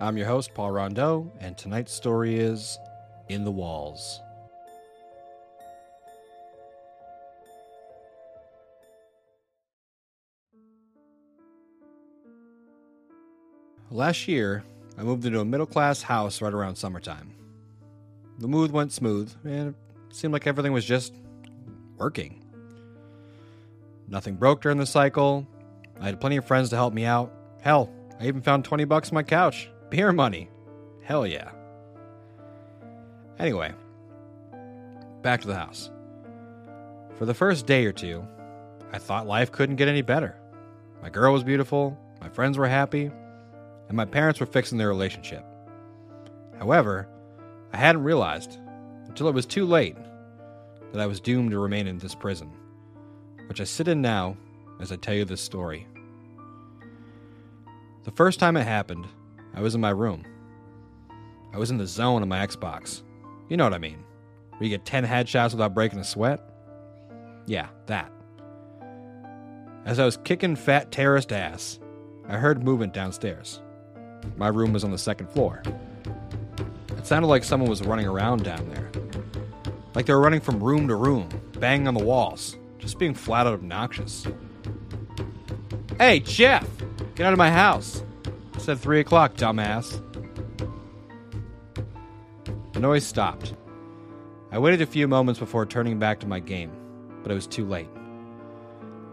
I'm your host, Paul Rondeau, and tonight's story is In the Walls. Last year, I moved into a middle class house right around summertime. The move went smooth, and it seemed like everything was just working. Nothing broke during the cycle. I had plenty of friends to help me out. Hell, I even found 20 bucks on my couch. Beer money. Hell yeah. Anyway, back to the house. For the first day or two, I thought life couldn't get any better. My girl was beautiful, my friends were happy, and my parents were fixing their relationship. However, I hadn't realized until it was too late that I was doomed to remain in this prison, which I sit in now as I tell you this story. The first time it happened, I was in my room. I was in the zone on my Xbox. You know what I mean. Where you get 10 headshots without breaking a sweat? Yeah, that. As I was kicking fat terrorist ass, I heard movement downstairs. My room was on the second floor. It sounded like someone was running around down there. Like they were running from room to room, banging on the walls, just being flat out obnoxious. Hey, Jeff! Get out of my house! I said 3 o'clock, dumbass. The noise stopped. I waited a few moments before turning back to my game, but it was too late.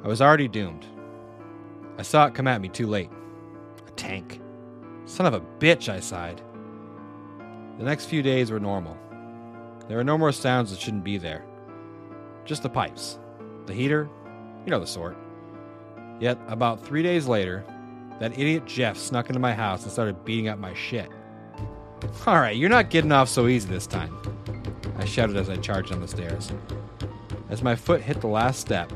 I was already doomed. I saw it come at me too late. A tank. Son of a bitch, I sighed. The next few days were normal. There were no more sounds that shouldn't be there. Just the pipes. The heater, you know the sort. Yet, about three days later, that idiot Jeff snuck into my house and started beating up my shit. Alright, you're not getting off so easy this time. I shouted as I charged down the stairs. As my foot hit the last step,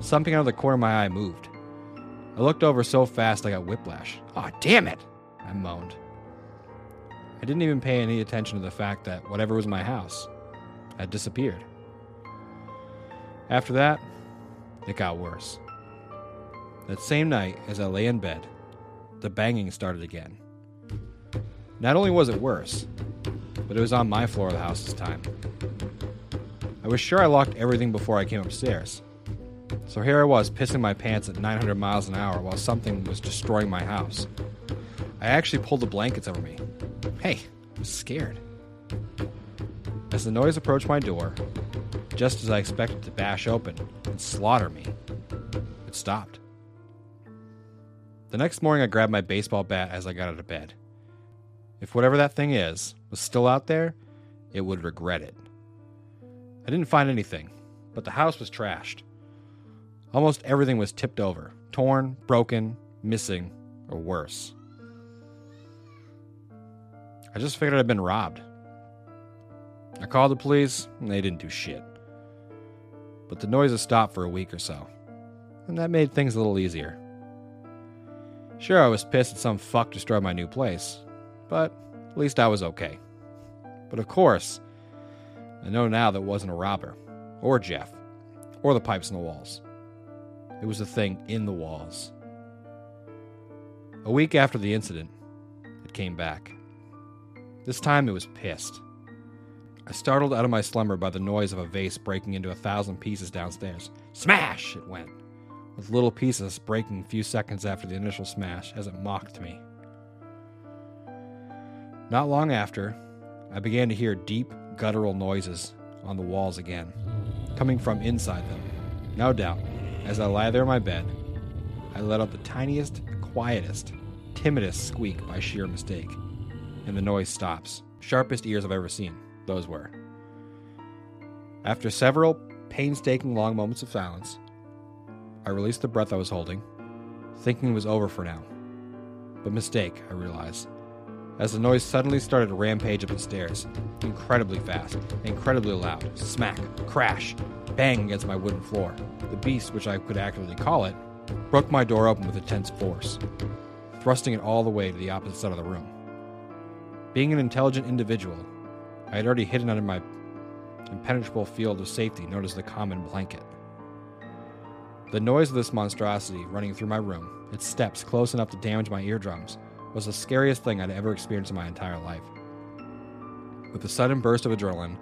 something out of the corner of my eye moved. I looked over so fast I got whiplash. Aw, oh, damn it! I moaned. I didn't even pay any attention to the fact that whatever was my house had disappeared. After that, it got worse. That same night, as I lay in bed, the banging started again. Not only was it worse, but it was on my floor of the house this time. I was sure I locked everything before I came upstairs. So here I was pissing my pants at 900 miles an hour while something was destroying my house. I actually pulled the blankets over me. Hey, I was scared. As the noise approached my door, just as I expected to bash open and slaughter me, it stopped. The next morning, I grabbed my baseball bat as I got out of bed. If whatever that thing is was still out there, it would regret it. I didn't find anything, but the house was trashed. Almost everything was tipped over, torn, broken, missing, or worse. I just figured I'd been robbed. I called the police, and they didn't do shit. But the noises stopped for a week or so, and that made things a little easier. Sure, I was pissed that some fuck destroyed my new place, but at least I was okay. But of course, I know now that it wasn't a robber, or Jeff, or the pipes in the walls. It was the thing in the walls. A week after the incident, it came back. This time it was pissed. I startled out of my slumber by the noise of a vase breaking into a thousand pieces downstairs. Smash! It went with little pieces breaking a few seconds after the initial smash as it mocked me. Not long after, I began to hear deep, guttural noises on the walls again, coming from inside them. No doubt, as I lie there in my bed, I let out the tiniest, quietest, timidest squeak by sheer mistake, and the noise stops. Sharpest ears I've ever seen, those were. After several painstaking long moments of silence, I released the breath I was holding, thinking it was over for now. But mistake, I realized. as the noise suddenly started to rampage up the stairs, incredibly fast, incredibly loud. Smack, crash, bang against my wooden floor. The beast, which I could accurately call it, broke my door open with intense force, thrusting it all the way to the opposite side of the room. Being an intelligent individual, I had already hidden under my impenetrable field of safety known as the common blanket. The noise of this monstrosity running through my room, its steps close enough to damage my eardrums, was the scariest thing I'd ever experienced in my entire life. With a sudden burst of adrenaline,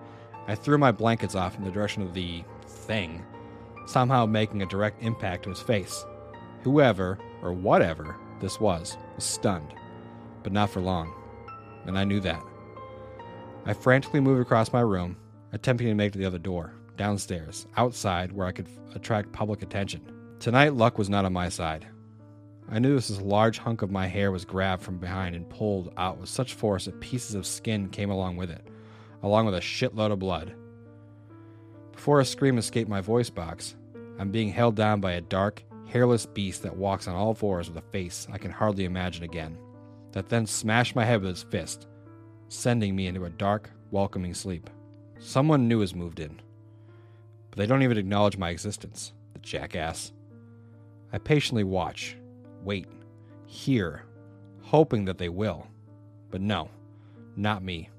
I threw my blankets off in the direction of the thing, somehow making a direct impact to his face. Whoever, or whatever, this was, was stunned, but not for long, and I knew that. I frantically moved across my room, attempting to make to the other door, downstairs, outside where I could f- attract public attention. Tonight, luck was not on my side. I knew this large hunk of my hair was grabbed from behind and pulled out with such force that pieces of skin came along with it, along with a shitload of blood. Before a scream escaped my voice box, I'm being held down by a dark, hairless beast that walks on all fours with a face I can hardly imagine again, that then smashed my head with its fist, sending me into a dark, welcoming sleep. Someone new has moved in, but they don't even acknowledge my existence, the jackass. I patiently watch, wait, hear, hoping that they will. But no, not me.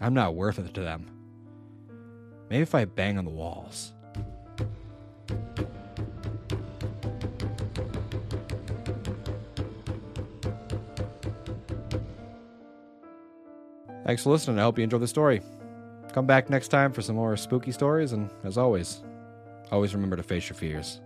I'm not worth it to them. Maybe if I bang on the walls. Thanks for listening. I hope you enjoyed the story. Come back next time for some more spooky stories, and as always, always remember to face your fears.